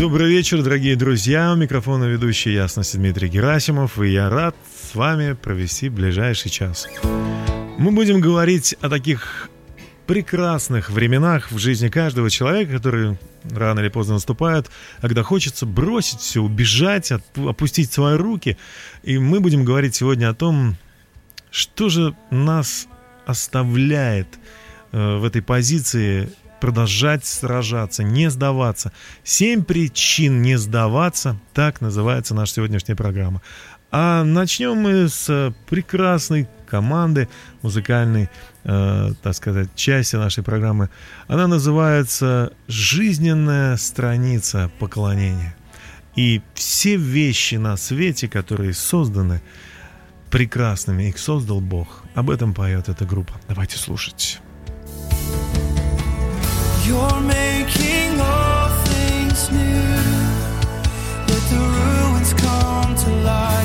Добрый вечер, дорогие друзья. У микрофона ведущий Ясности Дмитрий Герасимов, и я рад с вами провести ближайший час. Мы будем говорить о таких прекрасных временах в жизни каждого человека, которые рано или поздно наступают, когда хочется бросить все, убежать, опустить свои руки. И мы будем говорить сегодня о том, что же нас оставляет э, в этой позиции продолжать сражаться, не сдаваться. Семь причин не сдаваться, так называется наша сегодняшняя программа. А начнем мы с э, прекрасной команды музыкальной, э, так сказать, части нашей программы. Она называется «Жизненная страница поклонения». И все вещи на свете, которые созданы, прекрасными, их создал Бог. Об этом поет эта группа. Давайте слушать. To life.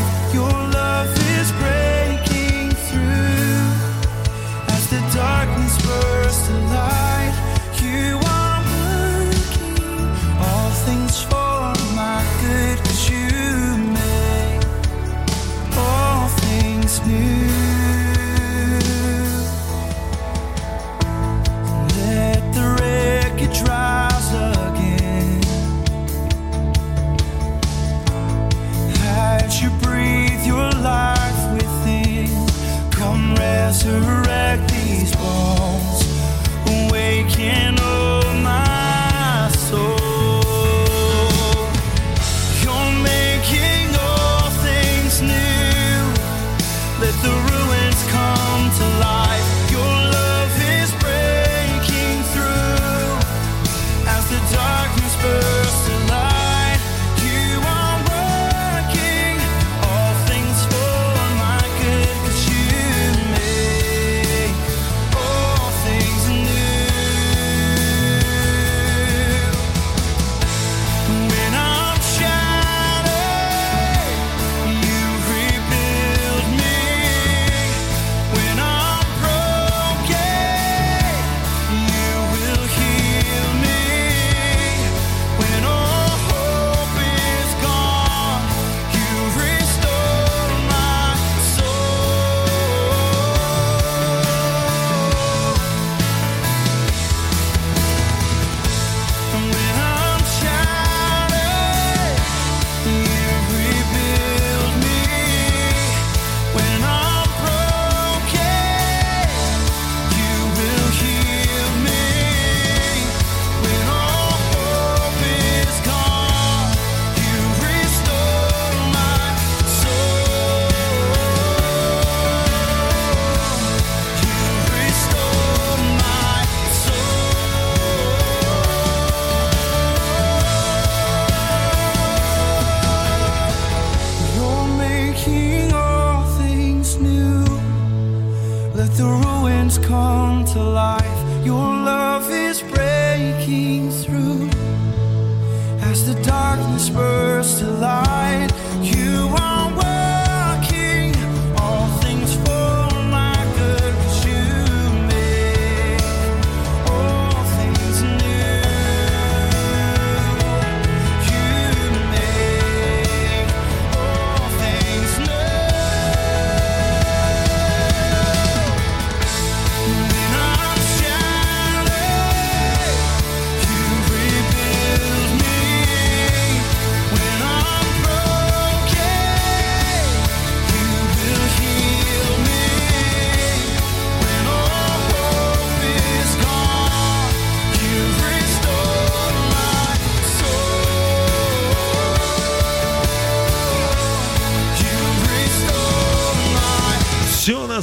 The ruins come to life. Your love is breaking through. As the darkness bursts to light, you are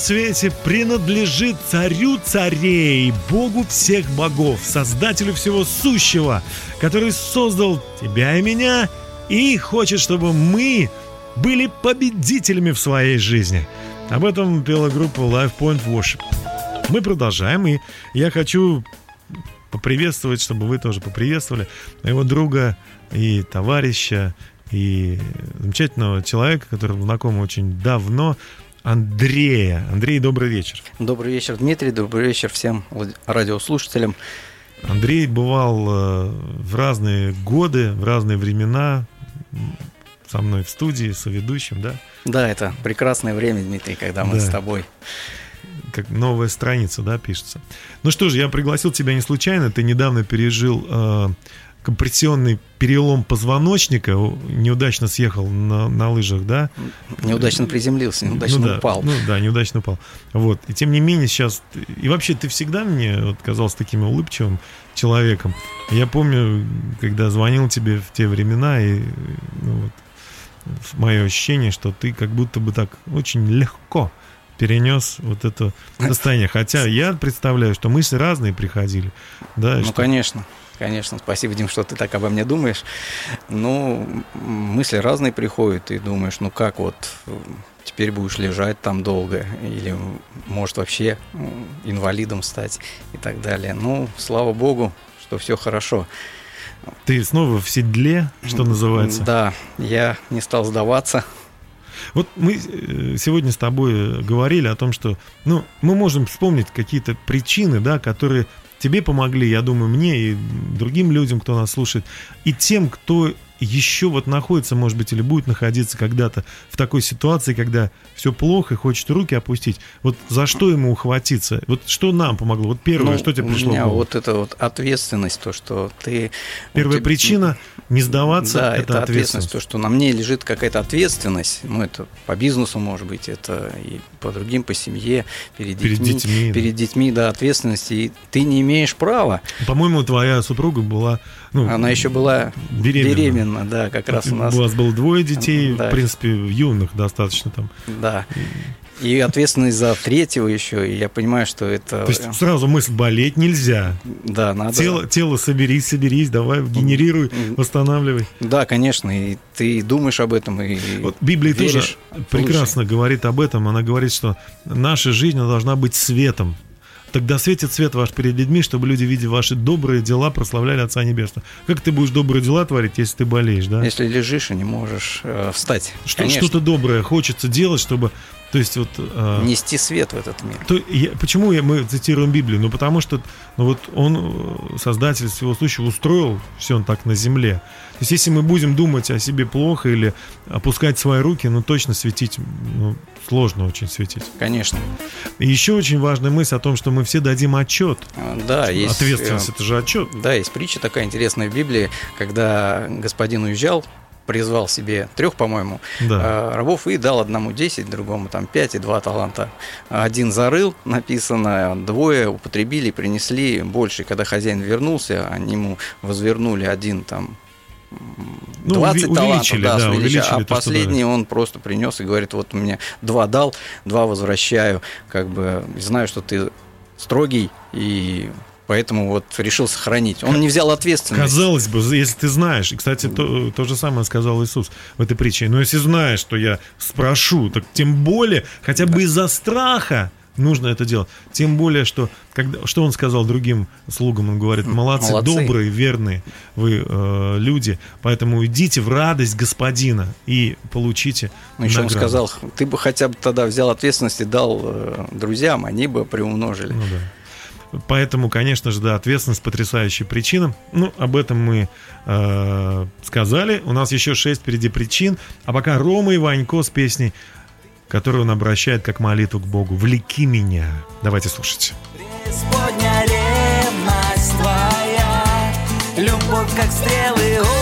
свете принадлежит царю царей, Богу всех богов, Создателю всего сущего, который создал тебя и меня и хочет, чтобы мы были победителями в своей жизни. Об этом пела группа Live Point Worship. Мы продолжаем, и я хочу поприветствовать, чтобы вы тоже поприветствовали моего друга и товарища, и замечательного человека, которого знакомы очень давно, Андрея. Андрей, добрый вечер. Добрый вечер, Дмитрий. Добрый вечер всем радиослушателям. Андрей бывал э, в разные годы, в разные времена со мной в студии, соведущим, да? Да, это прекрасное время, Дмитрий, когда мы Да. с тобой. Как новая страница, да, пишется. Ну что ж, я пригласил тебя не случайно. Ты недавно пережил э, компрессионный перелом позвоночника, неудачно съехал на, на лыжах, да? Неудачно приземлился, неудачно ну, да, упал. Ну да, неудачно упал. Вот. И тем не менее сейчас... И вообще ты всегда мне вот, казался таким улыбчивым человеком. Я помню, когда звонил тебе в те времена, и ну, вот, мое ощущение, что ты как будто бы так очень легко перенес вот это состояние. Хотя я представляю, что мысли разные приходили. Да, Ну, что- конечно. Конечно, спасибо, Дим, что ты так обо мне думаешь. Ну, мысли разные приходят, и думаешь, ну как вот, теперь будешь лежать там долго, или может вообще инвалидом стать и так далее. Ну, слава богу, что все хорошо. ты снова в седле, что называется. Да, я не стал сдаваться. Вот мы э, сегодня с тобой говорили о том, что, ну, мы можем вспомнить какие-то причины, да, которые тебе помогли, я думаю, мне и другим людям, кто нас слушает, и тем, кто еще вот находится, может быть, или будет находиться когда-то в такой ситуации, когда все плохо и хочет руки опустить. Вот за что ему ухватиться? Вот что нам помогло? Вот первое, Ну, что тебе у пришло в меня вот эта вот ответственность, то, что ты... Первая у тебя- причина не сдаваться Да, это, это, ответственность. то, что на мне лежит какая-то ответственность. Ну, это по бизнесу, может быть, это и по другим, по семье, перед Перед детьми. детьми, да. Перед детьми, да, ответственности. И ты не имеешь права. По-моему, твоя супруга была, ну, Она еще была беременна. беременна, да, как раз у нас. У вас было двое детей, Да. в принципе, юных достаточно там. Да. И ответственность за третьего еще. И я понимаю, что это... То есть сразу мысль болеть нельзя. Да, надо... Тело, тело соберись, соберись, давай, генерируй, восстанавливай. Да, конечно, и ты думаешь об этом, и Вот Библия тоже прекрасно говорит об этом. Она говорит, что наша жизнь должна быть светом. Тогда светит свет ваш перед людьми, чтобы люди, видя ваши добрые дела, прославляли Отца Небесного. Как ты будешь добрые дела творить, если ты болеешь, да? Если лежишь и не можешь э, встать. Что, Конечно, что-то доброе хочется делать, чтобы... То есть вот... э, нести свет в этот мир. То я- почему я- мы цитируем Библию? Ну, потому что ну, вот он, э, создатель всего сущего, устроил все он так на земле. То есть, если мы будем думать о себе плохо или опускать свои руки, ну, точно светить, ну, сложно очень светить. Конечно. И еще очень важная мысль о том, что мы все дадим отчет. Э, Да, есть... Ответственность, э, это же отчет. Да, есть притча такая интересная в Библии, когда господин уезжал, призвал себе трех, по-моему, Да. э, рабов и дал одному 10, другому там 5 и 2 таланта. Один зарыл, написано, двое употребили, принесли больше. Когда хозяин вернулся, они ему возвернули один там Ну, 20 уви- талантов, да, да, увеличили, а то, что последний он просто принес и говорит, вот у меня два дал, два возвращаю, как бы знаю, что ты строгий и поэтому вот решил сохранить. Он не взял ответственность. Казалось бы, если ты знаешь, и, кстати, то, то же самое сказал Иисус в этой притче, но если знаешь, что я спрошу, так тем более, хотя бы из-за страха нужно это делать. Тем более, что, когда, что он сказал другим слугам, он говорит, молодцы, Молодцы. добрые, верные вы э, люди, поэтому идите в радость господина и получите Ну, еще он награду». сказал, ты бы хотя бы тогда взял ответственность и дал э, друзьям, они бы приумножили. Ну да. Поэтому, конечно же, да, ответственность потрясающая причина. Ну, об этом мы э, сказали. У нас еще шесть впереди причин. А пока Рома и Ванько с песней, которую он обращает как молитву к Богу. «Влеки меня». Давайте слушать. Любовь, как стрелы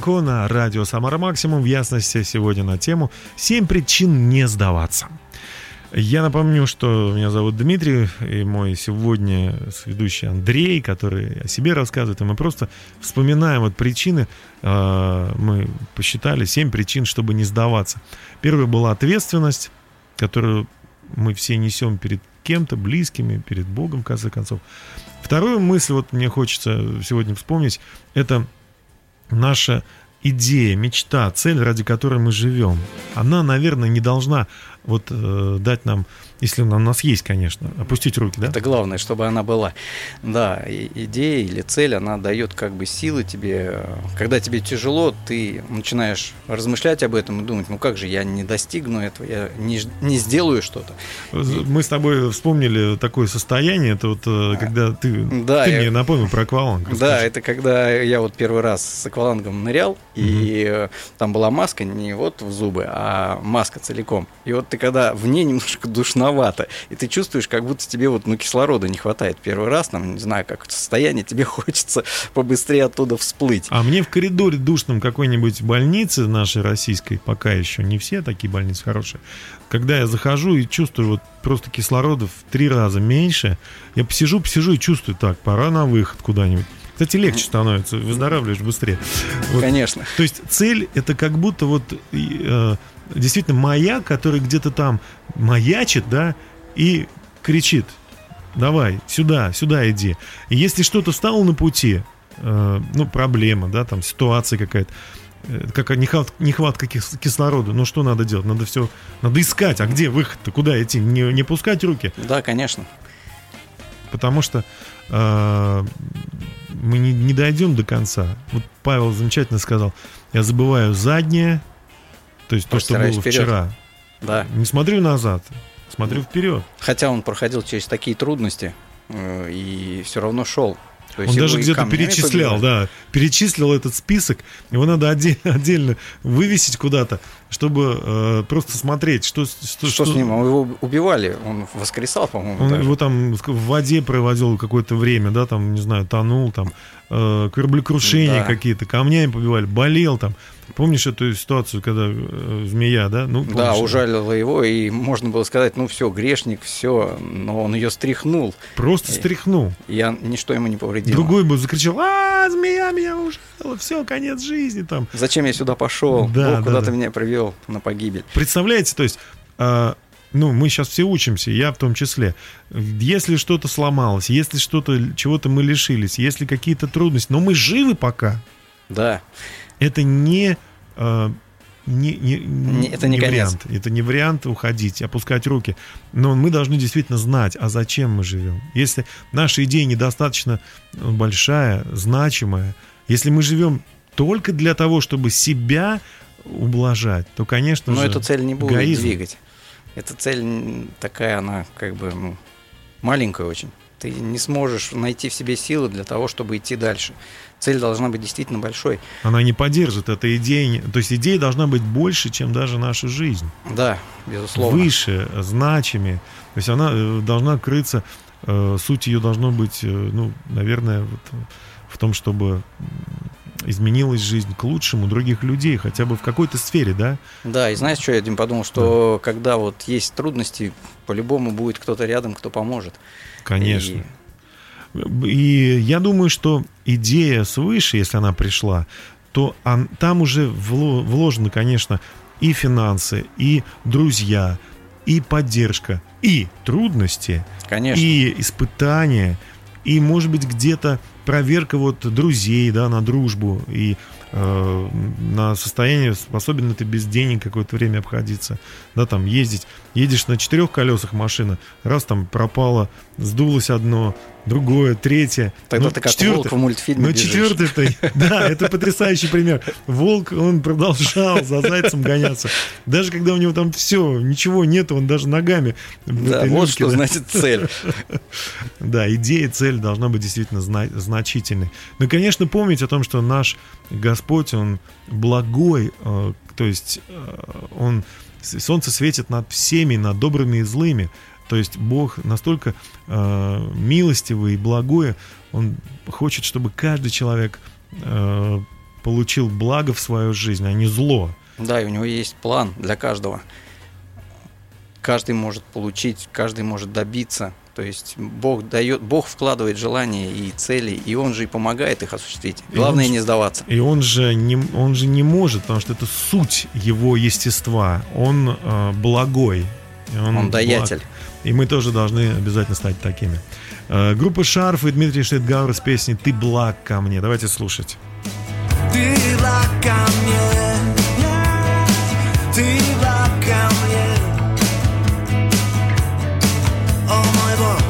Ванько на радио «Самара Максимум» в ясности сегодня на тему «7 причин не сдаваться». Я напомню, что меня зовут Дмитрий, и мой сегодня ведущий Андрей, который о себе рассказывает, и мы просто вспоминаем вот причины, э, мы посчитали 7 причин, чтобы не сдаваться. Первая была ответственность, которую мы все несем перед кем-то, близкими, перед Богом, в конце концов. Вторую мысль, вот мне хочется сегодня вспомнить, это наша идея, мечта, цель, ради которой мы живем. Она, наверное, не должна вот э, дать нам, если она у нас есть, конечно, опустить руки, да? Это главное, чтобы она была. Да, и идея или цель, она дает как бы силы тебе. Когда тебе тяжело, ты начинаешь размышлять об этом и думать, ну как же, я не достигну этого, я не, не сделаю что-то. Мы с тобой вспомнили такое состояние, это вот э, когда ты, Да, ты я- мне напомнил про акваланг. Да, расскажи. это когда я вот первый раз с аквалангом нырял, и э, там была маска не вот в зубы, а маска целиком. И вот ты когда в ней немножко душновато, и ты чувствуешь, как будто тебе вот ну, кислорода не хватает первый раз, там, не знаю, как состояние, тебе хочется побыстрее оттуда всплыть. А мне в коридоре душном какой-нибудь больницы нашей российской, пока еще не все такие больницы хорошие, когда я захожу и чувствую вот просто кислорода в три раза меньше, я посижу, посижу и чувствую, так, пора на выход куда-нибудь. Кстати, легче становится, выздоравливаешь быстрее. Вот. Конечно. То есть цель это как будто вот э, действительно маяк, который где-то там маячит, да, и кричит, давай, сюда, сюда иди. И если что-то встало на пути, э, ну, проблема, да, там ситуация какая-то, э, как нехватка, нехватка кис- кислорода, ну что надо делать? Надо все, надо искать, а где выход-то, куда идти? Не, не пускать руки, Да, конечно. потому что э, мы не, не дойдем до конца. Вот Павел замечательно сказал, я забываю заднее, то есть то, что было вперед. вчера. Да. Не смотрю назад, смотрю вперед. Хотя он проходил через такие трудности э, и все равно шел. То есть Он даже где-то перечислял, побивали. да, перечислил этот список. Его надо отдельно, отдельно вывесить куда-то, чтобы э, просто смотреть, что, что, Что, с ним? Его убивали, он воскресал, по-моему. Он даже. его там в воде проводил какое-то время, да, там, не знаю, тонул, там, э, кораблекрушения Да. какие-то, камнями побивали, болел там. Помнишь эту ситуацию, когда э, змея, да? Ну, Да, помнишь? ужалила его, и можно было сказать, ну все, грешник, все, но он ее стряхнул, Просто стряхнул. я, ничто ему не повредило. Другой бы закричал, а, змея меня ужалила, все, конец жизни там. Зачем я сюда пошел? Да, Бог да, куда-то да. меня привел на погибель. Представляете, то есть, а, ну, мы сейчас все учимся, я в том числе. Если что-то сломалось, если что-то, чего-то мы лишились, если какие-то трудности, но мы живы пока, Да, это не, а, не, не, Не- это не конец. вариант. Это не вариант уходить, опускать руки. Но мы должны действительно знать, а зачем мы живем. Если наша идея недостаточно ну, большая, значимая, если мы живем только для того, чтобы себя ублажать, то, конечно но же, эту цель не будет эгоизм. двигать. Эта цель такая, она как бы ну, маленькая очень. ты не сможешь найти в себе силы для того, чтобы идти дальше. Цель должна быть действительно большой. Она не поддержит эта идея. не- То есть идея должна быть больше, чем даже наша жизнь. Да, безусловно. Выше, значимее. То есть она э, должна крыться, э, суть ее должно быть, э, ну, наверное, вот, в том, чтобы изменилась жизнь к лучшему других людей, хотя бы в какой-то сфере, да? Да, и знаешь, что я, Дим, подумал, что когда вот есть трудности, по-любому будет кто-то рядом, кто поможет. Конечно. И И я думаю, что идея свыше, если она пришла, то он- там уже вло- вложены, конечно, и финансы, и друзья, и поддержка, и трудности, Конечно. и испытания, и, может быть, где-то проверка вот друзей, да, на дружбу и э, на состояние, способен ли ты без денег какое-то время обходиться, да, там ездить. Едешь на четырех колесах машина, раз там пропало, сдулось одно, другое, третье. Тогда ну, ты как четвертое- волк в мультфильме бежишь. четвертый, да, это потрясающий пример. Волк, он продолжал за зайцем гоняться. Даже когда у него там все, ничего нет, он даже ногами. Да, вот люльке, что да. значит цель. Да, идея, цель должна быть действительно зна- значительной. Ну конечно, помнить о том, что наш Господь, Он благой, э, то есть э, Он, солнце светит над всеми, над добрыми и злыми. То есть Бог настолько э, милостивый и благой, Он хочет, чтобы каждый человек э, получил благо в свою жизнь, а не зло. Да, и у него есть план для каждого. Каждый может получить, каждый может добиться. То есть Бог дает, Бог вкладывает желания и цели, и Он же и помогает их осуществить. Главное он не же- сдаваться. И он же не, он же не может, потому что это суть его естества. Он э, благой. И Он благ. И мы тоже должны обязательно стать такими. Э, группа Шарф и Дмитрий Штейтгауэр с песней «Ты благ ко мне». Давайте слушать. Ты благ ко мне, ты благ ко мне, о мой Бог,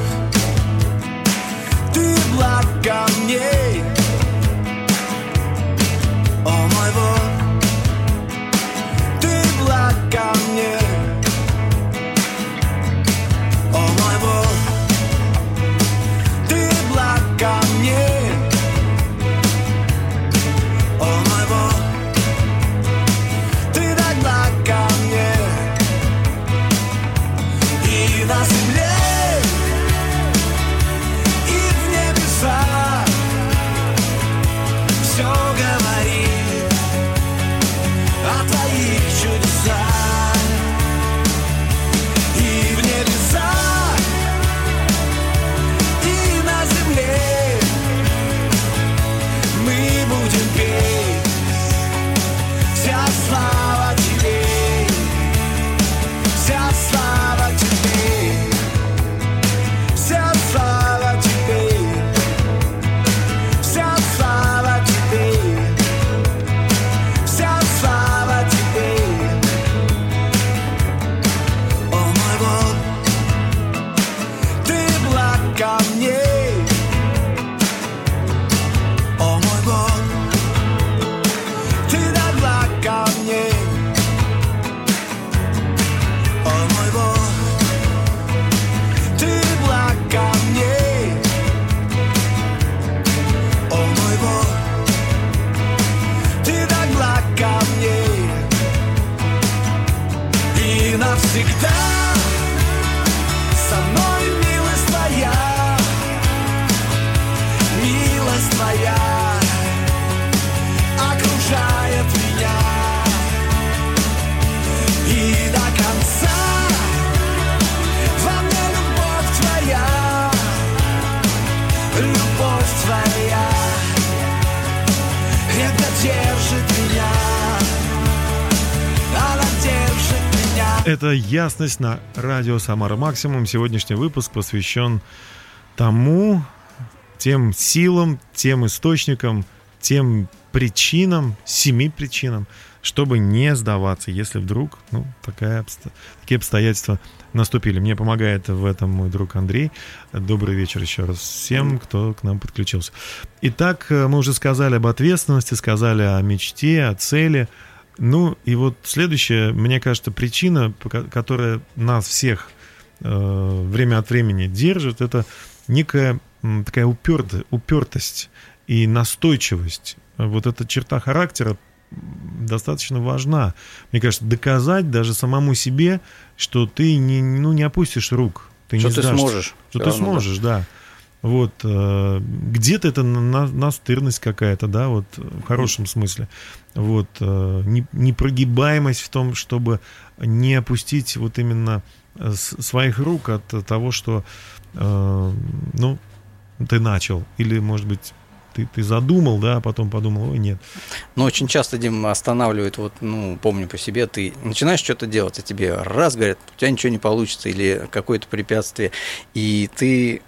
ты благ ко мне, о мой Бог, ты благ ко мне, ко мне. «Ясность» на радио «Самара Максимум». Сегодняшний выпуск посвящен тому, тем силам, тем источникам, тем причинам, семи причинам, чтобы не сдаваться, если вдруг ну, такая, такие обстоятельства наступили. Мне помогает в этом мой друг Андрей. Добрый вечер еще раз всем, кто к нам подключился. Итак, э, мы уже сказали об ответственности, сказали о мечте, о цели. Ну и вот следующая, мне кажется, причина, которая нас всех э, время от времени держит, это некая м, такая упертая, упертость и настойчивость. Вот эта черта характера достаточно важна. Мне кажется, доказать даже самому себе, что ты не, ну, не опустишь рук. Ты Что не ты сдашься. сможешь. Что ты равно, да. сможешь, да. Вот э, где-то это на- настырность какая-то, да, вот э, в хорошем смысле. Вот э, не- непрогибаемость в том, чтобы не опустить вот именно своих рук от того, что ну ты начал или может быть ты, ты задумал, да, а потом подумал, ой, нет. Но очень часто, Дим, останавливает, вот, ну, помню по себе, ты начинаешь что-то делать, а тебе раз говорят, у тебя ничего не получится, или какое-то препятствие, и ты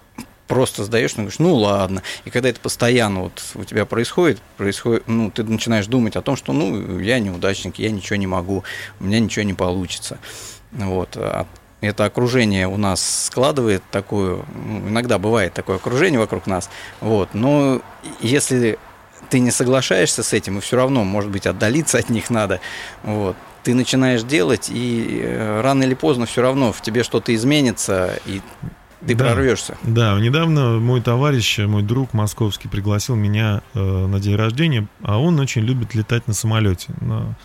просто сдаешь, ну, говоришь, ну ладно. И когда это постоянно вот у тебя происходит, происходит, ну, ты начинаешь думать о том, что, ну, я неудачник, я ничего не могу, у меня ничего не получится. Вот. А это окружение у нас складывает такую, ну, иногда бывает такое окружение вокруг нас, вот, но если ты не соглашаешься с этим, и все равно, может быть, отдалиться от них надо, вот, ты начинаешь делать, и э, рано или поздно все равно в тебе что-то изменится, и ты Да. прорвешься. Да, недавно мой товарищ, мой друг московский пригласил меня э, на день рождения, а он очень любит летать на самолете, на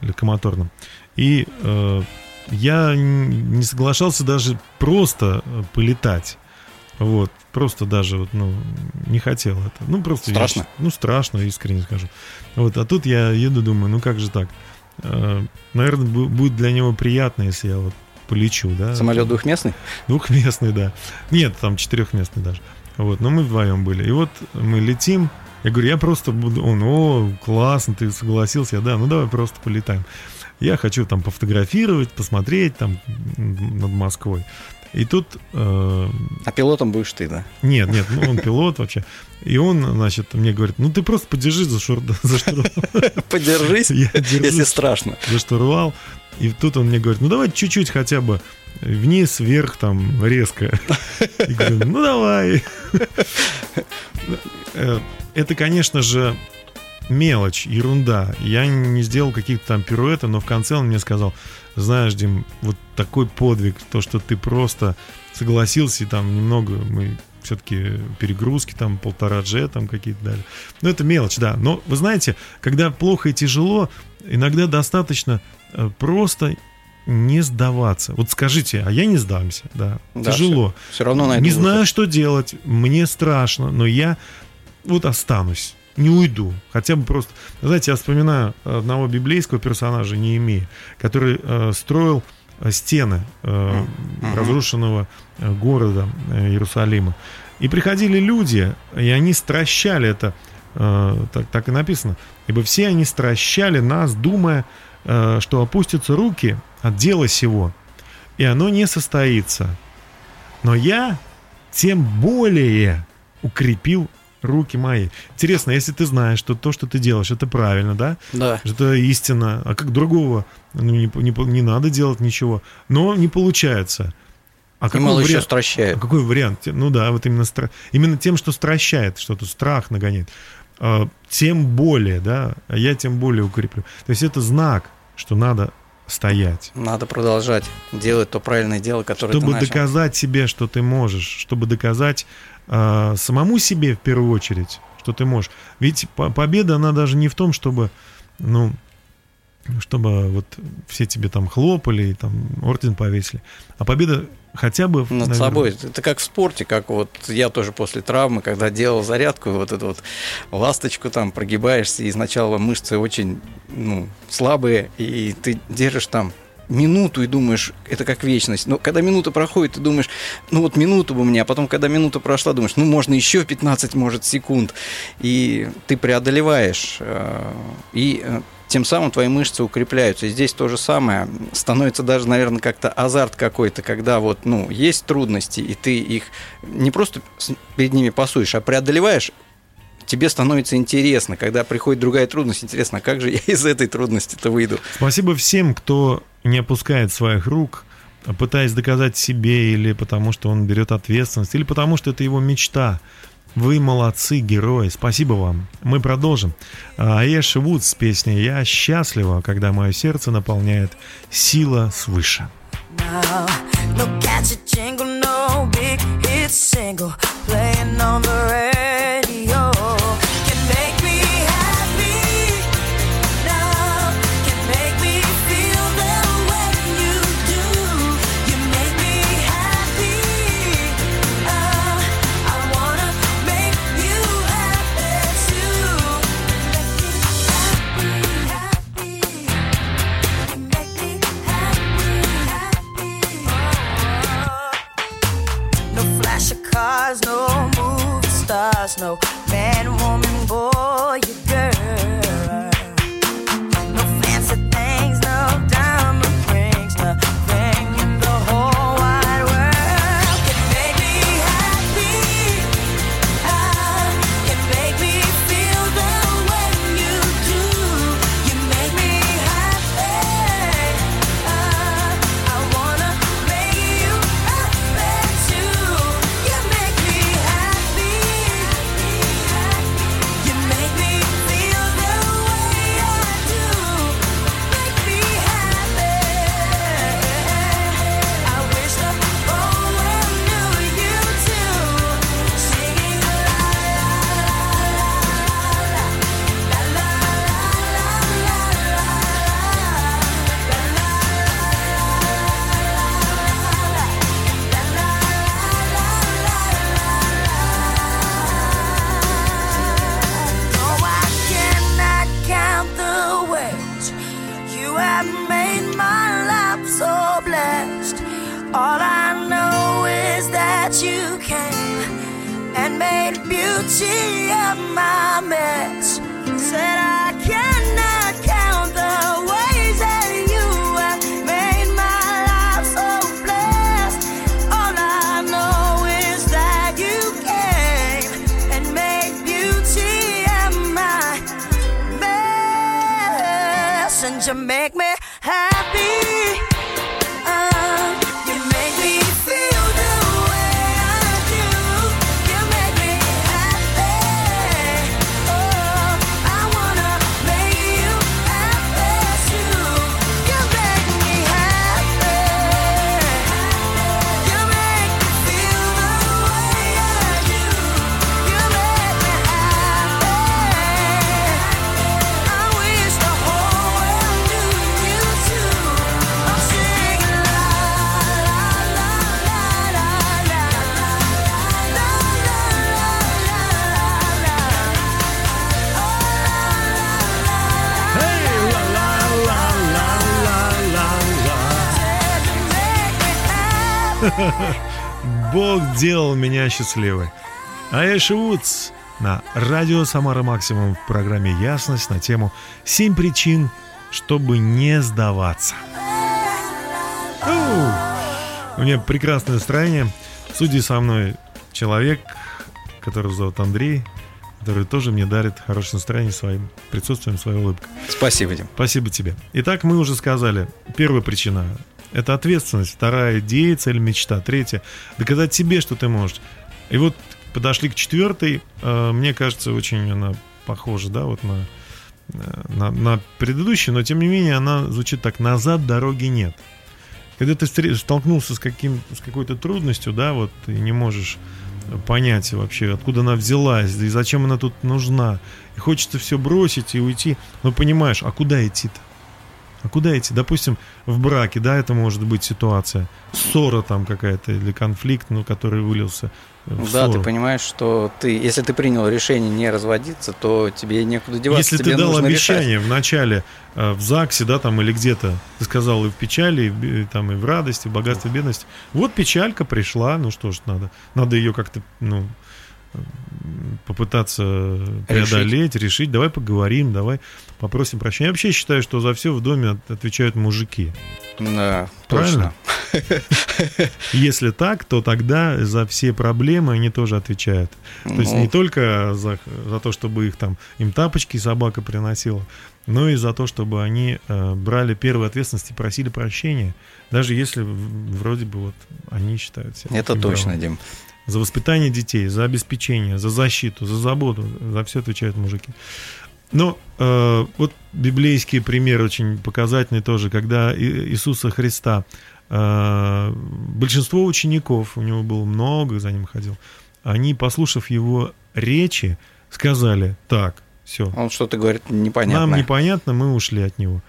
легкомоторном. И э, я не соглашался даже просто э, полетать. Вот, просто даже вот, ну, не хотел это. Ну, просто... я Страшно? щ- ну, страшно, искренне скажу. Вот, а тут я еду, думаю, ну как же так? наверное, будет для него приятно, если я вот полечу, да? Самолет двухместный? Двухместный, да. Нет, там четырехместный даже. Вот, но мы вдвоем были. И вот мы летим. Я говорю, я просто буду... Он, о, классно, ты согласился. Я, да, ну давай просто полетаем. Я хочу там пофотографировать, посмотреть там над Москвой. И тут... э, А пилотом будешь ты, да? нет, нет, ну он пилот вообще. И он, значит, мне говорит, ну ты просто подержи за, шур... за, штурвал. Подержись, если страшно. за штурвал. И тут он мне говорит, ну давай чуть-чуть хотя бы вниз, вверх, там, резко. И говорю, ну давай. Э, Это, конечно же, мелочь, ерунда. Я не сделал каких-то там пируэтов, но в конце он мне сказал, знаешь, Дим, вот такой подвиг, то, что ты просто согласился, и там немного мы все-таки перегрузки, там полтора G там какие-то дали. Ну, это мелочь, да. Но вы знаете, когда плохо и тяжело, иногда достаточно просто не сдаваться. Вот скажите, а я не сдамся, да. Да, Тяжело. Все равно найду Не выход. знаю, что делать. Мне страшно, но я вот останусь. Не уйду. Хотя бы просто... Знаете, я вспоминаю одного библейского персонажа, Неемея, который э, строил э, стены э, Мгм. разрушенного э, города э, Иерусалима. И приходили люди, и они стращали это, э, так, так и написано, ибо все они стращали нас, думая, э, что опустятся руки от дела сего, и оно не состоится. Но я тем более укрепил руки мои. Интересно, если ты знаешь, что то, что ты делаешь, это правильно, да? Да. Это истина. А как другого ну, не, не, не надо делать ничего. Но не получается. А И мало еще вариант? стращает. А какой вариант? Ну да, вот именно, стра... именно тем, что стращает, что-то страх нагоняет. А, тем более, да, я тем более укреплю. То есть это знак, что надо стоять. Надо продолжать делать то правильное дело, которое Чтобы ты начал. доказать себе, что ты можешь, чтобы доказать а, самому себе в первую очередь, что ты можешь. Ведь по- победа, она даже не в том, чтобы, ну, чтобы вот все тебе там хлопали и там орден повесили, а победа хотя бы... Над наверное, собой. Это как в спорте, как вот я тоже после травмы, когда делал зарядку, вот эту вот ласточку там прогибаешься, и сначала мышцы очень ну, слабые, и ты держишь там минуту и думаешь, это как вечность. Но когда минута проходит, ты думаешь, ну вот минуту бы мне, а потом, когда минута прошла, думаешь, ну можно еще 15, может, секунд. И ты преодолеваешь. э, И э, тем самым твои мышцы укрепляются. И здесь то же самое. Становится даже, наверное, как-то азарт какой-то, когда вот, ну, есть трудности, и ты их не просто перед ними пасуешь, а преодолеваешь, тебе становится интересно. Когда приходит другая трудность, интересно, а как же я из этой трудности-то выйду? Спасибо всем, кто не опускает своих рук, пытаясь доказать себе, или потому что он берет ответственность, или потому что это его мечта. Вы молодцы, герои. Спасибо вам. Мы продолжим. Аэша Вуд с песней «Я счастлива, когда мое сердце наполняет сила свыше». now. No catchy jingle, no big hit single. cars, no movie stars, no man, woman, делал меня счастливой. Аэша Вудс на радио Самара Максимум в программе «Ясность» на тему «Семь причин, чтобы не сдаваться». У меня прекрасное настроение. Судя со мной человек, которого зовут Андрей, который тоже мне дарит хорошее настроение своим присутствием, своей улыбкой. Спасибо, Дим. Спасибо тебе. Итак, мы уже сказали, первая причина – это ответственность, вторая – идея, цель, мечта, третья – доказать себе, что ты можешь. И вот подошли к четвертой, э, мне кажется, очень она похожа, да, вот на, э, на, на предыдущую, но тем не менее она звучит так «назад дороги нет». Когда ты столкнулся с, каким, с какой-то трудностью, да, вот, и не можешь понять вообще, откуда она взялась, да и зачем она тут нужна. И хочется все бросить и уйти. Но понимаешь, а куда идти-то? А куда идти? Допустим, в браке, да, это может быть ситуация. Ссора там какая-то или конфликт, ну, который вылился в Да, ссору. ты понимаешь, что ты, если ты принял решение не разводиться, то тебе некуда деваться. Если тебе ты дал обещание в начале э, в ЗАГСе, да, там или где-то, ты сказал и в печали, и и там и в радости, в богатстве, в бедности. Вот печалька пришла, ну что ж надо, надо ее как-то, ну попытаться преодолеть, решить. Давай поговорим, давай попросим прощения. Я вообще считаю, что за все в доме от- отвечают мужики. Да, Правильно? точно. Если так, то тогда за все проблемы они тоже отвечают. То есть Ну. не только за, за то, чтобы их там им тапочки собака приносила, но и за то, чтобы они э, брали первую ответственность и просили прощения, даже если вроде бы вот они считают себя. Это точно, правым. Дим. За воспитание детей, за обеспечение, за защиту, за заботу, за все отвечают мужики. Но э, вот библейский пример очень показательный тоже, когда Иисуса Христа э, большинство учеников, у него было много, за ним ходил, они, послушав его речи, сказали, так, все, Он что-то говорит непонятно. нам непонятно, мы ушли от него.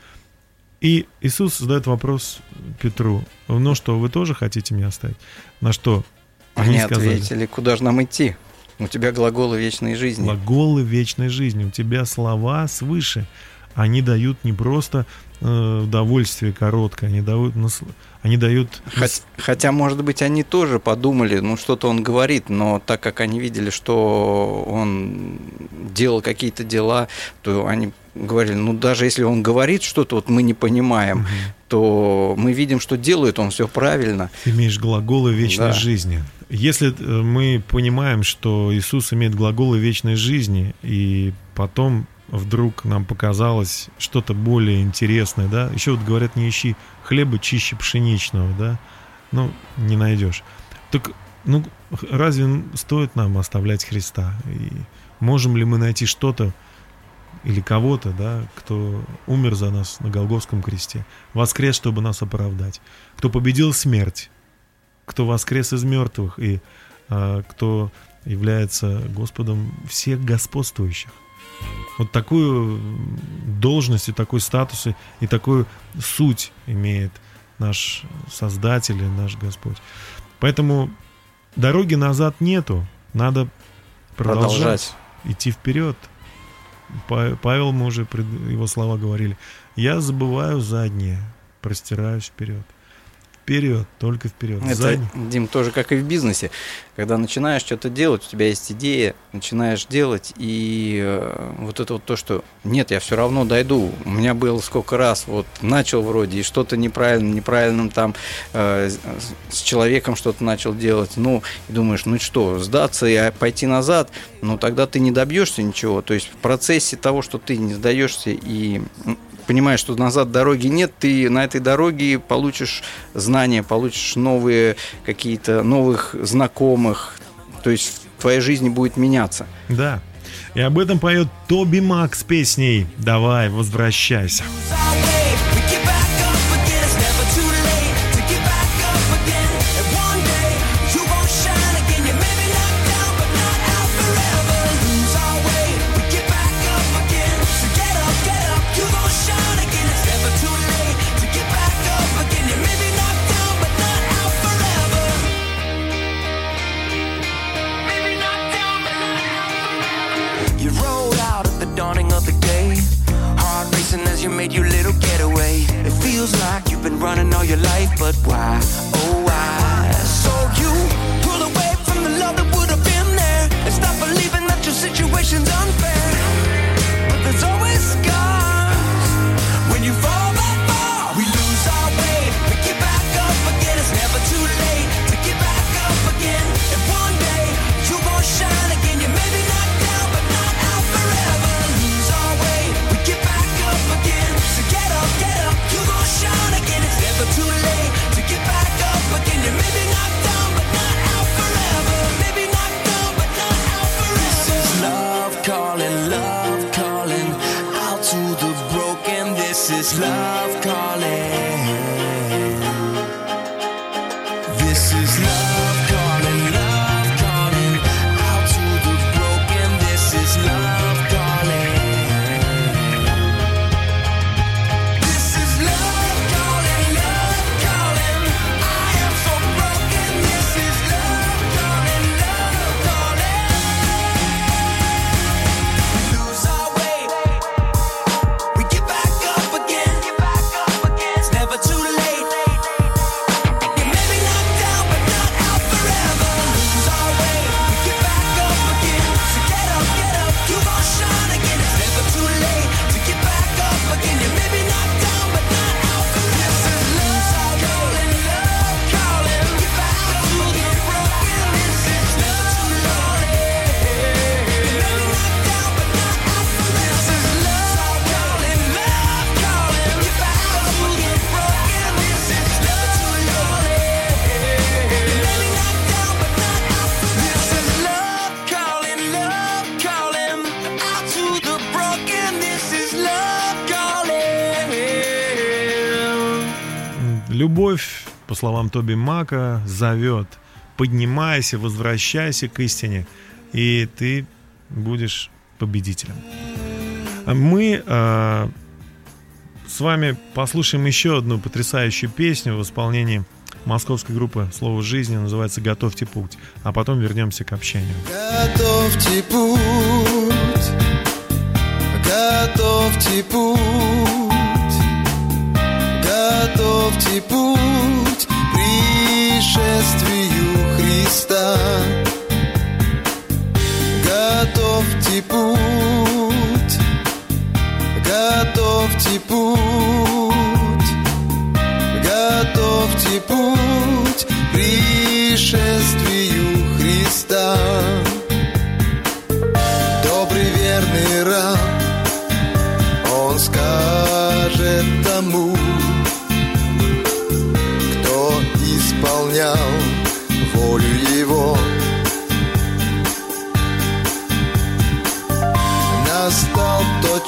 И Иисус задает вопрос Петру, ну что, вы тоже хотите меня оставить? На что Они ответили, куда же нам идти? У тебя глаголы вечной жизни. Глаголы вечной жизни. У тебя слова свыше. Они дают не просто э, удовольствие короткое, они дают, они дают Хот- Хотя, может быть, они тоже подумали, ну, что-то он говорит, но так как они видели, что он делал какие-то дела, то они говорили, ну, даже если он говорит что-то, вот мы не понимаем, то мы видим, что делает он все правильно. Ты имеешь глаголы вечной Да. жизни. Если э, мы понимаем, что Иисус имеет глаголы вечной жизни, и потом вдруг нам показалось что-то более интересное, да, еще вот говорят, не ищи хлеба чище пшеничного, да, ну, не найдешь. Так, ну, разве стоит нам оставлять Христа? И можем ли мы найти что-то или кого-то, да, кто умер за нас на Голгофском кресте, воскрес, чтобы нас оправдать, кто победил смерть, кто воскрес из мертвых и а, кто является Господом всех господствующих. Вот такую должность и такой статус и- такую суть имеет наш Создатель и наш Господь. Поэтому дороги назад нету, надо продолжать, Продолжать. идти вперед. Па- Павел, мы уже его слова говорили, я забываю заднее, простираюсь вперед. Вперед, только вперед. Это, Заднее. Дим, тоже как и в бизнесе. Когда начинаешь что-то делать, у тебя есть идея, начинаешь делать, и э, вот это вот то, что нет, я все равно дойду. У меня было сколько раз, вот начал вроде, и что-то неправильно, неправильным там э, с- человеком что-то начал делать. Ну, и думаешь, ну что, сдаться и а, пойти назад, ну тогда ты не добьешься ничего. То есть в процессе того, что ты не сдаешься и понимаешь, что назад дороги нет, ты на этой дороге получишь знания, получишь новые какие-то новых знакомых, то есть в твоей жизни будет меняться. Да. И об этом поет Тоби Мак с песней «Давай, возвращайся». You running all your life, but why? Oh, why? Любовь, по словам Тоби Мака, зовет. Поднимайся, возвращайся к истине, и ты будешь победителем. А Мы а, с вами послушаем еще одну потрясающую песню в исполнении московской группы «Слово жизни», называется «Готовьте путь», а потом вернемся к общению. Готовьте путь, готовьте путь, Готовьте путь пришествию Христа. Готовьте путь, готовьте путь, готовьте путь пришествию Христа.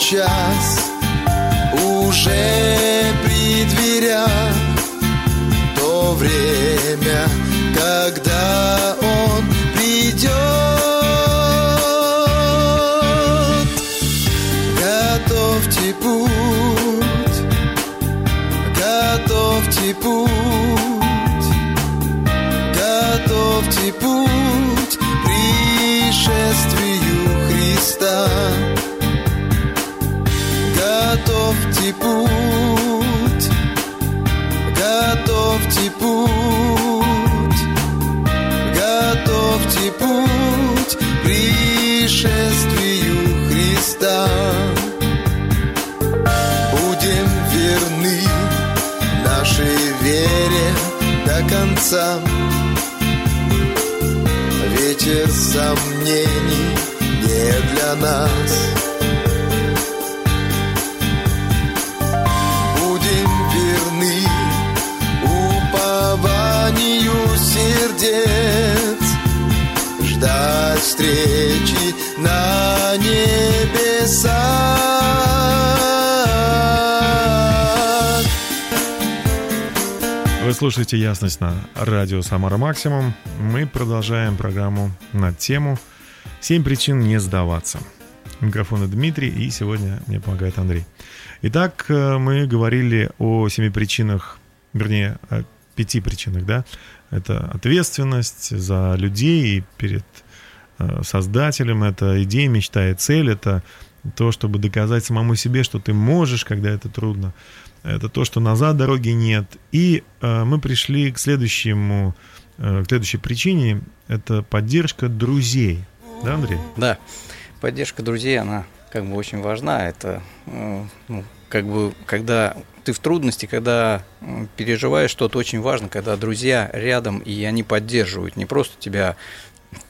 Час, уже при дверях, то время, конца. Ветер сомнений не для нас. Будем верны упованию сердец, ждать встречи слушаете «Ясность» на радио «Самара Максимум». Мы продолжаем программу на тему «Семь причин не сдаваться». Микрофон Дмитрий, и сегодня мне помогает Андрей. Итак, э, мы говорили о семи причинах, вернее, о пяти причинах, да? Это ответственность за людей и перед э, создателем, это идея, мечта и цель, это то, чтобы доказать самому себе, что ты можешь, когда это трудно. Это то, что назад дороги нет. И э, мы пришли к следующему, э, к следующей причине. Это поддержка друзей. Да, Андрей? Да, поддержка друзей, она как бы очень важна. Это э, ну, как бы, когда ты в трудности, когда м, переживаешь что-то очень важно, когда друзья рядом, и они поддерживают, не просто тебя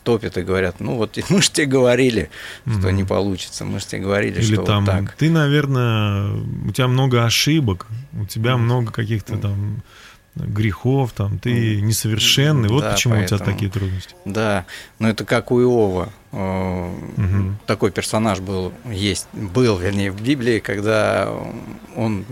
топят и говорят, ну вот мы же тебе говорили, что Мгм. не получится, мы же тебе говорили, Или что там, вот так. ты, наверное, у тебя много ошибок, у тебя много каких-то там грехов, там, ты несовершенный, вот Да, почему у тебя поэтому- такие трудности. Да, но это как у Иова. Мгм. Такой персонаж был, есть, был, вернее, в Библии, когда он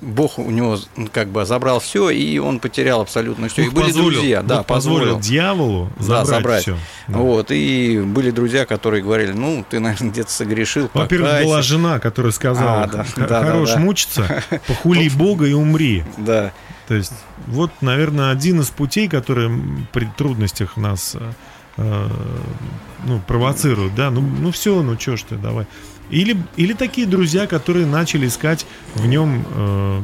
Бог у него как бы забрал все, и он потерял абсолютно все. и Бог были позволил- друзья, да, позволил позволил. дьяволу Да, забрать, забрать. все. Вот, и были друзья, которые говорили, ну, ты, наверное, где-то согрешил, Во-первых, была жена, которая сказала, А, да, «Х- да, да, хорош да. мучиться, похули Бога и умри. Да, То есть, вот, наверное, один из путей, который при трудностях нас э, э, ну, провоцируют, да, ну, ну все, ну что ж ты, давай. Или, или такие друзья, которые начали искать в нем э,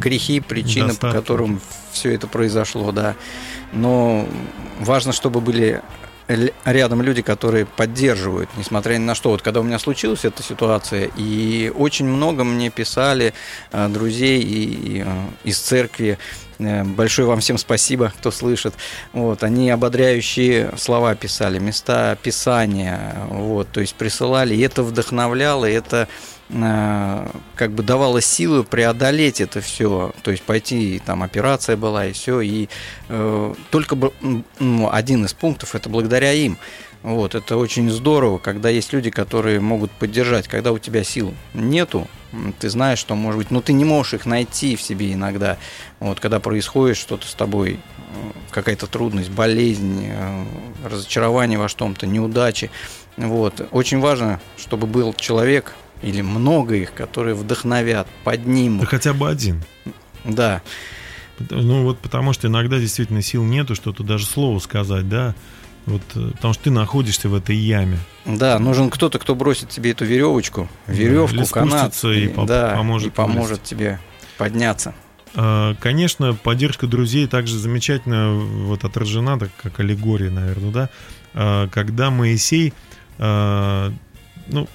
грехи, причины, по Достаточно. которым все это произошло, да. Но важно, чтобы были рядом люди, которые поддерживают, несмотря ни на что. Вот когда у меня случилась эта ситуация, и очень много мне писали э, друзей и, и, э, из церкви, Э, Большое вам всем спасибо, кто слышит. Вот, они ободряющие слова писали, места писания, вот, то есть присылали, и это вдохновляло, и это как бы давало силы преодолеть это все, то есть пойти, там операция была и все, и э, только ну, один из пунктов это благодаря им. Вот, это очень здорово, когда есть люди, которые могут поддержать, когда у тебя сил нету, ты знаешь, что, может быть, но ты не можешь их найти в себе иногда. Вот, когда происходит что-то с тобой, э, какая-то трудность, болезнь, э, разочарование во что-то, неудачи. Вот. Очень важно, чтобы был человек или много их, которые вдохновят, да поднимут. хотя бы один. Да, Ну вот потому что иногда действительно сил нету что-то даже слово сказать, да. Вот, э, потому что ты находишься в этой яме. да, нужен кто-то, кто бросит тебе эту веревочку, веревку, или канат, спустится и по- да, поможет и поможет тебе подняться. э, конечно, поддержка друзей также замечательно вот отражена, так как аллегория, наверное, да, Э, когда Моисей, э, ну,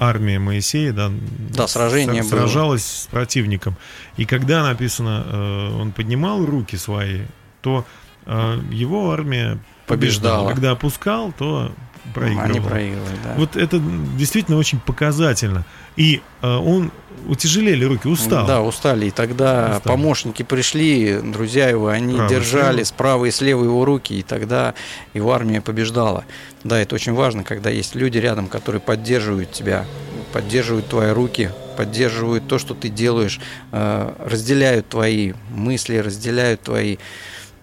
армия Моисея, да, Да, сражение с- было. сражалась с противником. И когда написано, э, он поднимал руки свои, то э, его армия побеждала. Побеждала. Когда опускал, то проигрывал. Они проигрывали, да. Вот это действительно очень показательно. И э, он утяжелели руки, устал. Да, устали. И тогда Устали. помощники пришли, друзья его, они Правый, держали слева. справа и слева его руки, и тогда его армия побеждала. Да, это очень важно, когда есть люди рядом, которые поддерживают тебя, поддерживают твои руки, поддерживают то, что ты делаешь, э, разделяют твои мысли, разделяют твои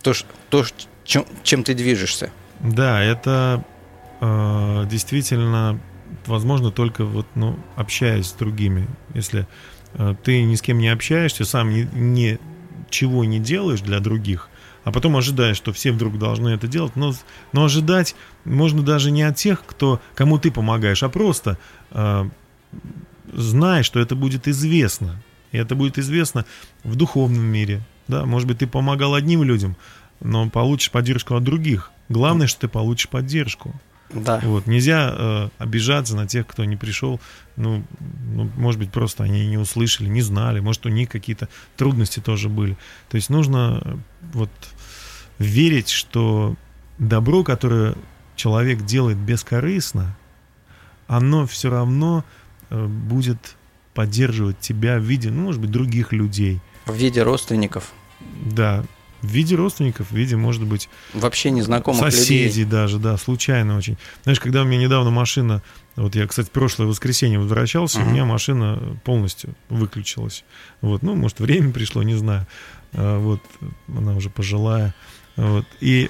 то, ш- то чем, чем ты движешься. Да, это э, действительно возможно только вот, ну, общаясь с другими. Если э, ты ни с кем не общаешься, сам ни, ничего не делаешь для других, а потом ожидаешь, что все вдруг должны это делать, но, но ожидать можно даже не от тех, кто, кому ты помогаешь, а просто э, зная, что это будет известно. И это будет известно в духовном мире. Да, может быть, ты помогал одним людям, но получишь поддержку от других. Главное, что ты получишь поддержку. Да. Вот. Нельзя э, обижаться на тех, кто не пришел. Ну, ну, может быть, просто они не услышали, не знали. Может, у них какие-то трудности тоже были. То есть нужно э, вот верить, что добро, которое человек делает бескорыстно, оно все равно э, будет поддерживать тебя в виде, ну, может быть, других людей. В виде родственников, Да, в виде родственников, в виде, может быть, вообще незнакомых соседей людей. даже, да, случайно очень. Знаешь, когда у меня недавно машина, вот я, кстати, прошлое воскресенье возвращался, у Мгм. меня машина полностью выключилась. Вот, ну, может, время пришло, не знаю. А, Вот, она уже пожилая. Вот, и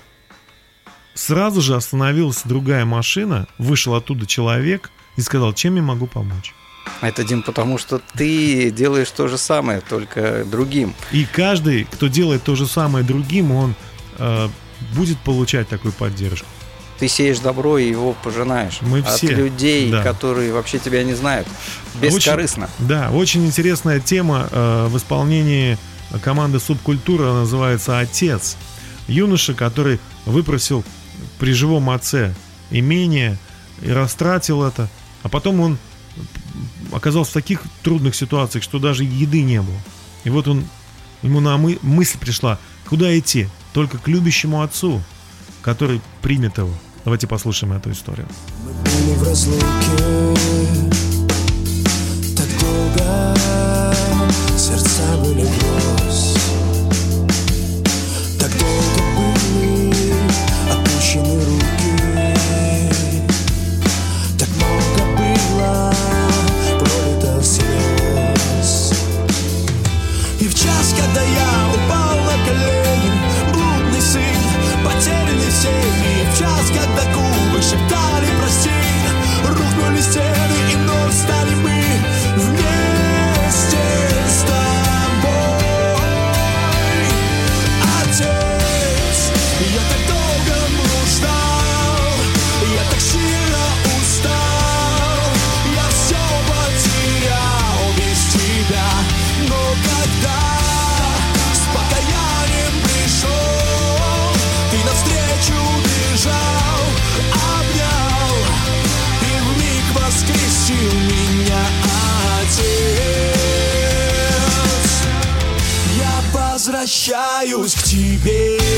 сразу же остановилась другая машина, вышел оттуда человек и сказал, чем я могу помочь. Это, Дим, потому что ты делаешь то же самое, только другим. И каждый, кто делает то же самое другим, он э, будет получать такую поддержку. Ты сеешь добро и его пожинаешь. Мы От все, людей, да. которые вообще тебя не знают. Бескорыстно. Да, очень интересная тема э, в исполнении команды Субкультура называется «Отец». Юноша, который выпросил при живом отце имение и растратил это, а потом он оказался в таких трудных ситуациях, что даже еды не было. И вот он, ему на мы- мысль пришла, куда идти? Только к любящему отцу, который примет его. Давайте послушаем эту историю. были в разлуке Так долго сердца были врозь Так долго были опущены руки час, когда я упал на колени. Блудный сын, потерянный в сети. В час, когда губы шептали прости Рухнули стены и вновь стали мы возвращаюсь к тебе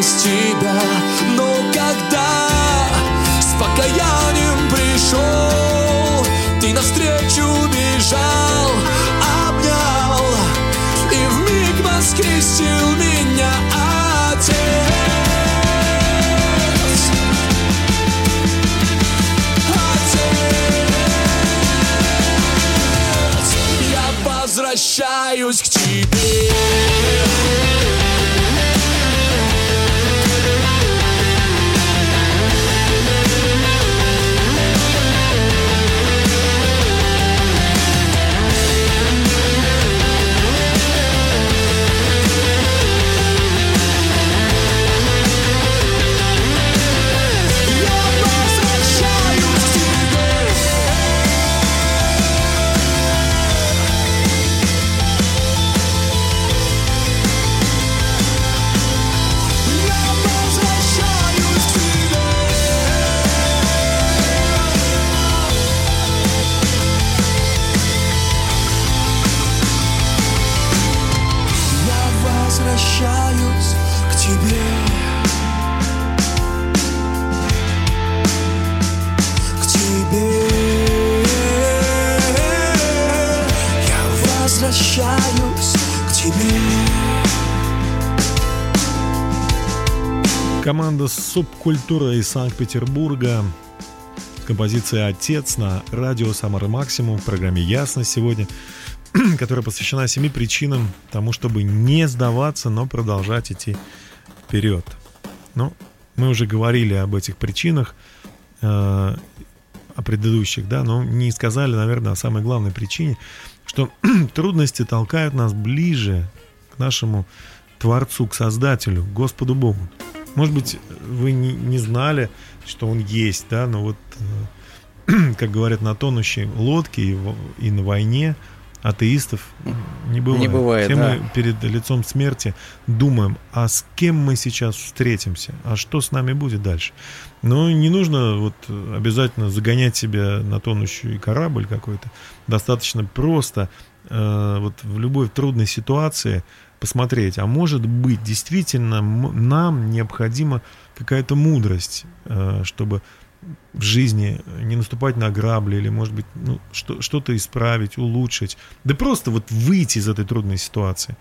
без тебя Но когда с покаянием пришел Ты навстречу бежал, обнял И вмиг воскресил меня Команда субкультура из Санкт-Петербурга. Композиция «Отец» на радио «Самара Максимум» в программе «Ясность» сегодня, которая посвящена семи причинам тому, чтобы не сдаваться, но продолжать идти вперед. Ну, мы уже говорили об этих причинах, э, о предыдущих, да, но не сказали, наверное, о самой главной причине, что трудности толкают нас ближе к нашему Творцу, к Создателю, к Господу Богу. Может быть, вы не, не знали, что Он есть, да, но вот, э, как говорят, на тонущей лодке и, и на войне атеистов не бывает. Не бывает, Все да. мы перед лицом смерти думаем, а с кем мы сейчас встретимся, а что с нами будет дальше. Но не нужно вот обязательно загонять себя на тонущий корабль какой-то. Достаточно просто э, вот в любой трудной ситуации посмотреть, а может быть действительно нам необходима какая-то мудрость, э, чтобы в жизни не наступать на грабли или, может быть, ну, что, что-то исправить, улучшить. Да просто вот выйти из этой трудной ситуации.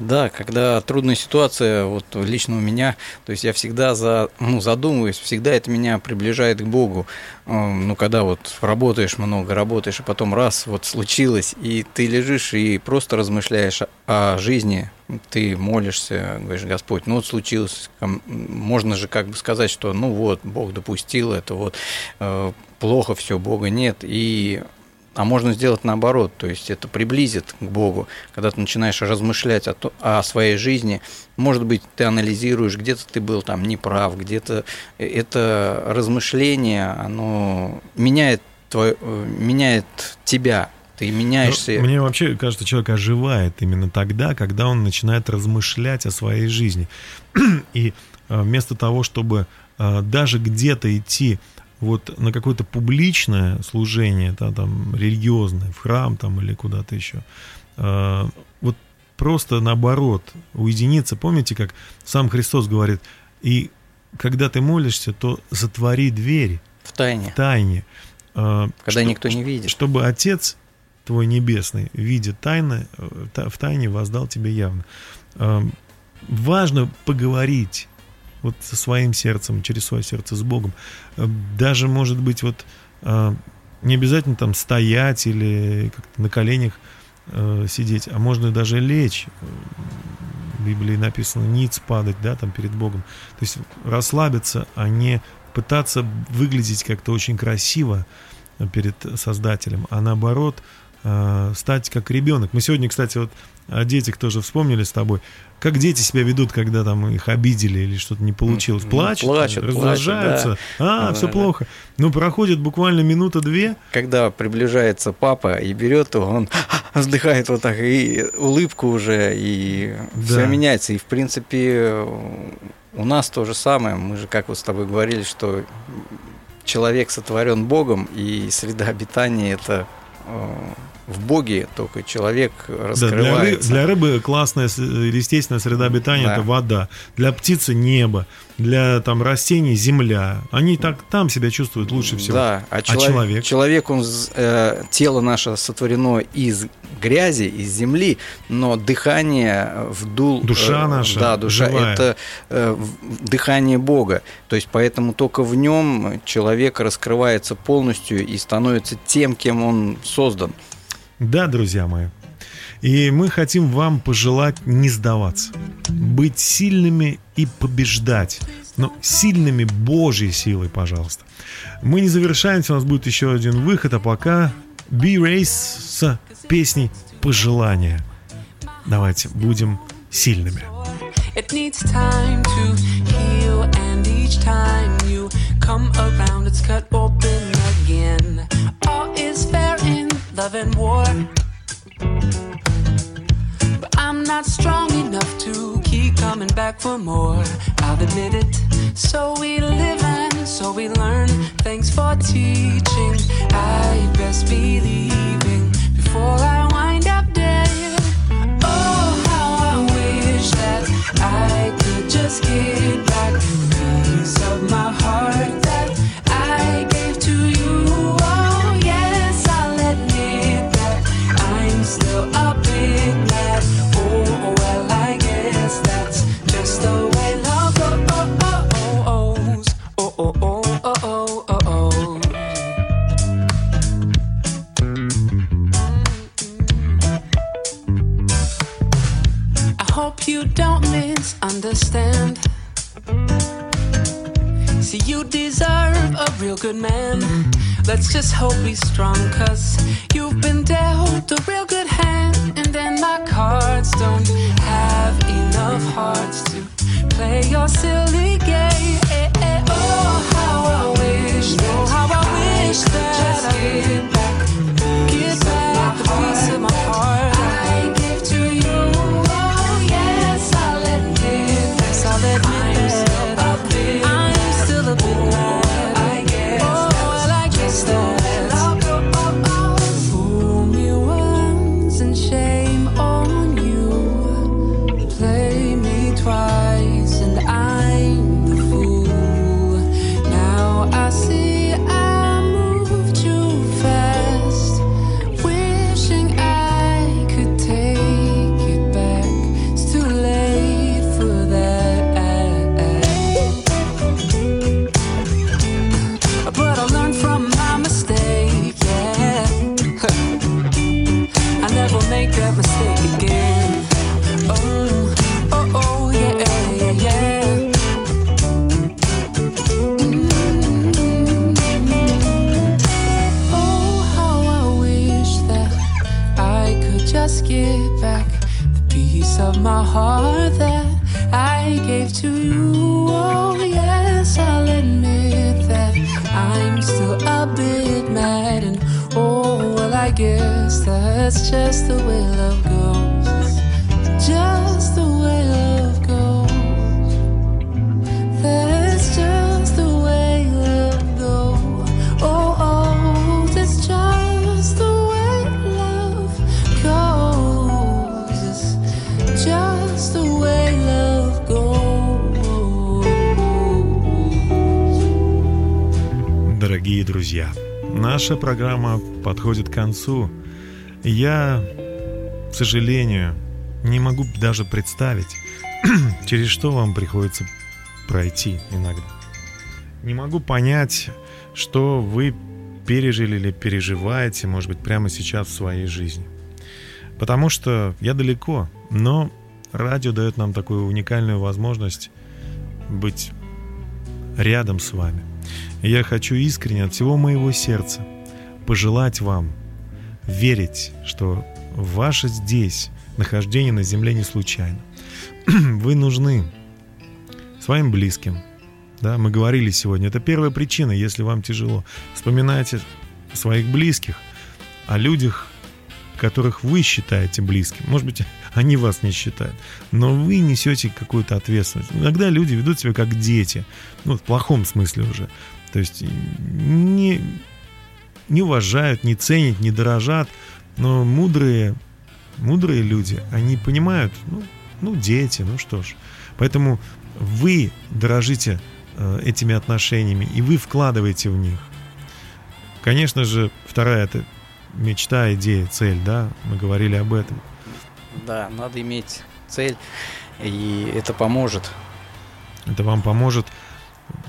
Да, когда трудная ситуация, вот лично у меня, то есть я всегда за, ну, задумываюсь, всегда это меня приближает к Богу. Эм, Ну, когда вот работаешь много, работаешь, и потом раз, вот случилось, и ты лежишь и просто размышляешь о- жизни, ты молишься, говоришь, Господь, ну вот случилось, можно же как бы сказать, что ну вот, Бог допустил это, вот, э, плохо все, Бога нет, и а можно сделать наоборот, то есть это приблизит к Богу, когда ты начинаешь размышлять о, то- о своей жизни. Может быть, ты анализируешь, где-то ты был там неправ, где-то это размышление, оно меняет, твое, э, меняет тебя, ты меняешься. Ну, Мне вообще кажется, человек оживает именно тогда, когда он начинает размышлять о своей жизни. И э, вместо того, чтобы э, даже где-то идти вот на какое-то публичное служение, да, там, религиозное, в храм там или куда-то еще, э, вот просто наоборот, уединиться. Помните, как сам Христос говорит, и когда ты молишься, то затвори дверь в тайне, в тайне. э, когда что- никто не видит. чтобы Отец твой небесный, видя тайно, э, в тайне воздал тебе явно. Эм, Важно поговорить вот со своим сердцем, через свое сердце с Богом. Э, Даже, может быть, вот э, не обязательно там стоять или как-то на коленях э, сидеть, а можно даже лечь. В Библии написано ниц падать, да, там перед Богом. То есть расслабиться, а не пытаться выглядеть как-то очень красиво перед Создателем, а наоборот стать как ребенок. Мы сегодня, кстати, вот о детях тоже вспомнили с тобой. Как дети себя ведут, когда там их обидели или что-то не получилось? Плачут, плачут, раздражаются. плачут, А, Да, все да. плохо. Ну, проходит буквально минута-две. Когда приближается папа и берет его, он вздыхает вот так, и улыбку уже, и Да. все меняется. И, в принципе, у нас то же самое. Мы же, как вот с тобой говорили, что человек сотворен Богом, и среда обитания – это э, в Боге только человек Да, для, ры- раскрывается. для рыбы классная естественная среда обитания Да. это вода. Для птицы небо. Для там растений земля. Они так там себя чувствуют лучше всего. Да, а, человек? человек, человек, он, э, тело наше сотворено из грязи, из земли, но дыхание вдул... Душа э, наша Да, душа, живая. это э, дыхание Бога. То есть, поэтому только в нем человек раскрывается полностью и становится тем, кем он создан. Да, друзья мои. И мы хотим вам пожелать не сдаваться, быть сильными и побеждать, но сильными Божьей силой, пожалуйста. Мы не завершаемся, у нас будет еще один выход, а пока B-Race с песней «Пожелания». Давайте будем сильными. It needs time to heal, and each time you come around, it's cut open again. Love and war. But I'm not strong enough to keep coming back for more. I'll admit it. So we live and so we learn. Thanks for teaching. I best be leaving before I wind up dead. Oh, how I wish that I could just get back the piece of my heart misunderstand. See, you deserve a real good man. Let's just hope he's strong, cause you've been dealt a real good hand. And then my cards don't have enough hearts to play your silly game. Oh, how I wish, oh, how I wish that I наша программа подходит к концу. Я, к сожалению, не могу даже представить, через что вам приходится пройти иногда. Не могу понять, что вы пережили или переживаете, может быть, прямо сейчас в своей жизни. Потому что я далеко, но радио дает нам такую уникальную возможность быть рядом с вами. Я хочу искренне от всего моего сердца пожелать вам верить, что ваше здесь нахождение на земле не случайно. Вы нужны своим близким. Да, мы говорили сегодня, это первая причина, если вам тяжело. Вспоминайте своих близких, о людях, которых вы считаете близким. Может быть, они вас не считают, но вы несете какую-то ответственность. Иногда люди ведут себя как дети, ну, в плохом смысле уже. То есть не, не уважают, не ценят, не дорожат, но мудрые, мудрые люди, они понимают, ну, ну, дети, ну что ж. Поэтому вы дорожите э, этими отношениями, и вы вкладываете в них. Конечно же, вторая это мечта, идея, цель, да, мы говорили об этом. Да, надо иметь цель, и это поможет. Это вам поможет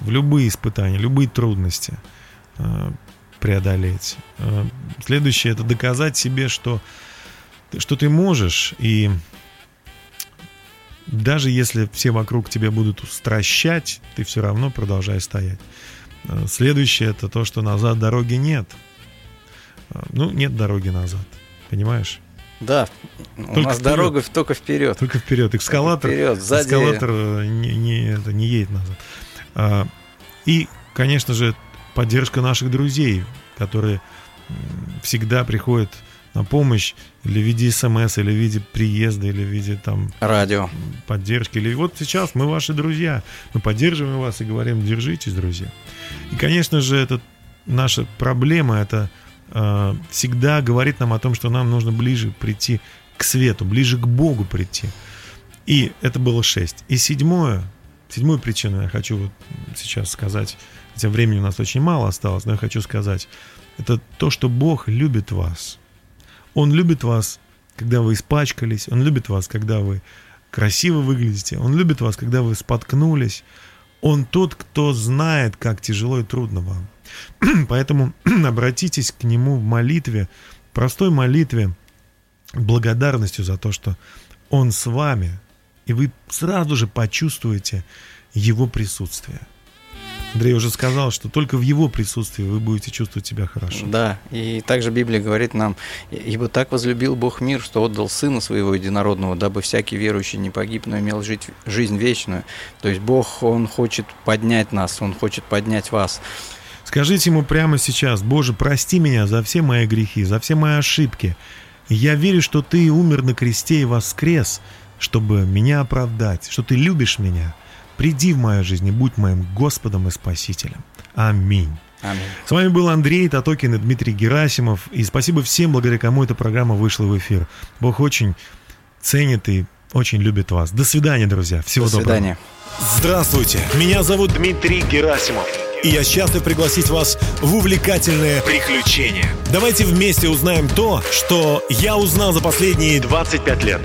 в любые испытания, любые трудности э, преодолеть. Э, следующее это доказать себе, что, что ты можешь, и даже если все вокруг тебя будут стращать, ты все равно продолжай стоять. Э, Следующее это то, что назад дороги нет. Э, Ну, нет дороги назад. Понимаешь? Да, у Только нас вперед. дорога только вперед. Только вперед. Эскалатор, вперед, сзади- эскалатор э, не, не, это, не едет назад. И, конечно же, поддержка наших друзей, которые всегда приходят на помощь или в виде смс, или в виде приезда, или в виде там Радио. поддержки. Или вот сейчас мы ваши друзья, мы поддерживаем вас и говорим, держитесь, друзья. И, конечно же, это наша проблема, это э, всегда говорит нам о том, что нам нужно ближе прийти к свету, ближе к Богу прийти. И это было шесть. И седьмое, седьмую причину я хочу вот сейчас сказать, хотя времени у нас очень мало осталось, но я хочу сказать, это то, что Бог любит вас. Он любит вас, когда вы испачкались, Он любит вас, когда вы красиво выглядите, Он любит вас, когда вы споткнулись. Он тот, кто знает, как тяжело и трудно вам. Поэтому обратитесь к Нему в молитве, простой молитве, благодарностью за то, что Он с вами, и вы сразу же почувствуете Его присутствие. Андрей уже сказал, что только в Его присутствии вы будете чувствовать себя хорошо. Да, и также Библия говорит нам, ибо так возлюбил Бог мир, что отдал Сына Своего Единородного, дабы всякий верующий не погиб, но имел жить, жизнь вечную. То есть Бог, Он хочет поднять нас, Он хочет поднять вас. Скажите ему прямо сейчас, Боже, прости меня за все мои грехи, за все мои ошибки. Я верю, что Ты умер на кресте и воскрес, чтобы меня оправдать, что Ты любишь меня. Приди в мою жизнь и будь моим Господом и Спасителем. Аминь. Аминь. С вами был Андрей Татокин и Дмитрий Герасимов. И спасибо всем, благодаря кому эта программа вышла в эфир. Бог очень ценит и очень любит вас. До свидания, друзья. Всего До доброго. свидания. Здравствуйте, меня зовут Дмитрий Герасимов. и я счастлив пригласить вас в увлекательное Приключения. Давайте вместе узнаем то, что я узнал за последние 25 лет.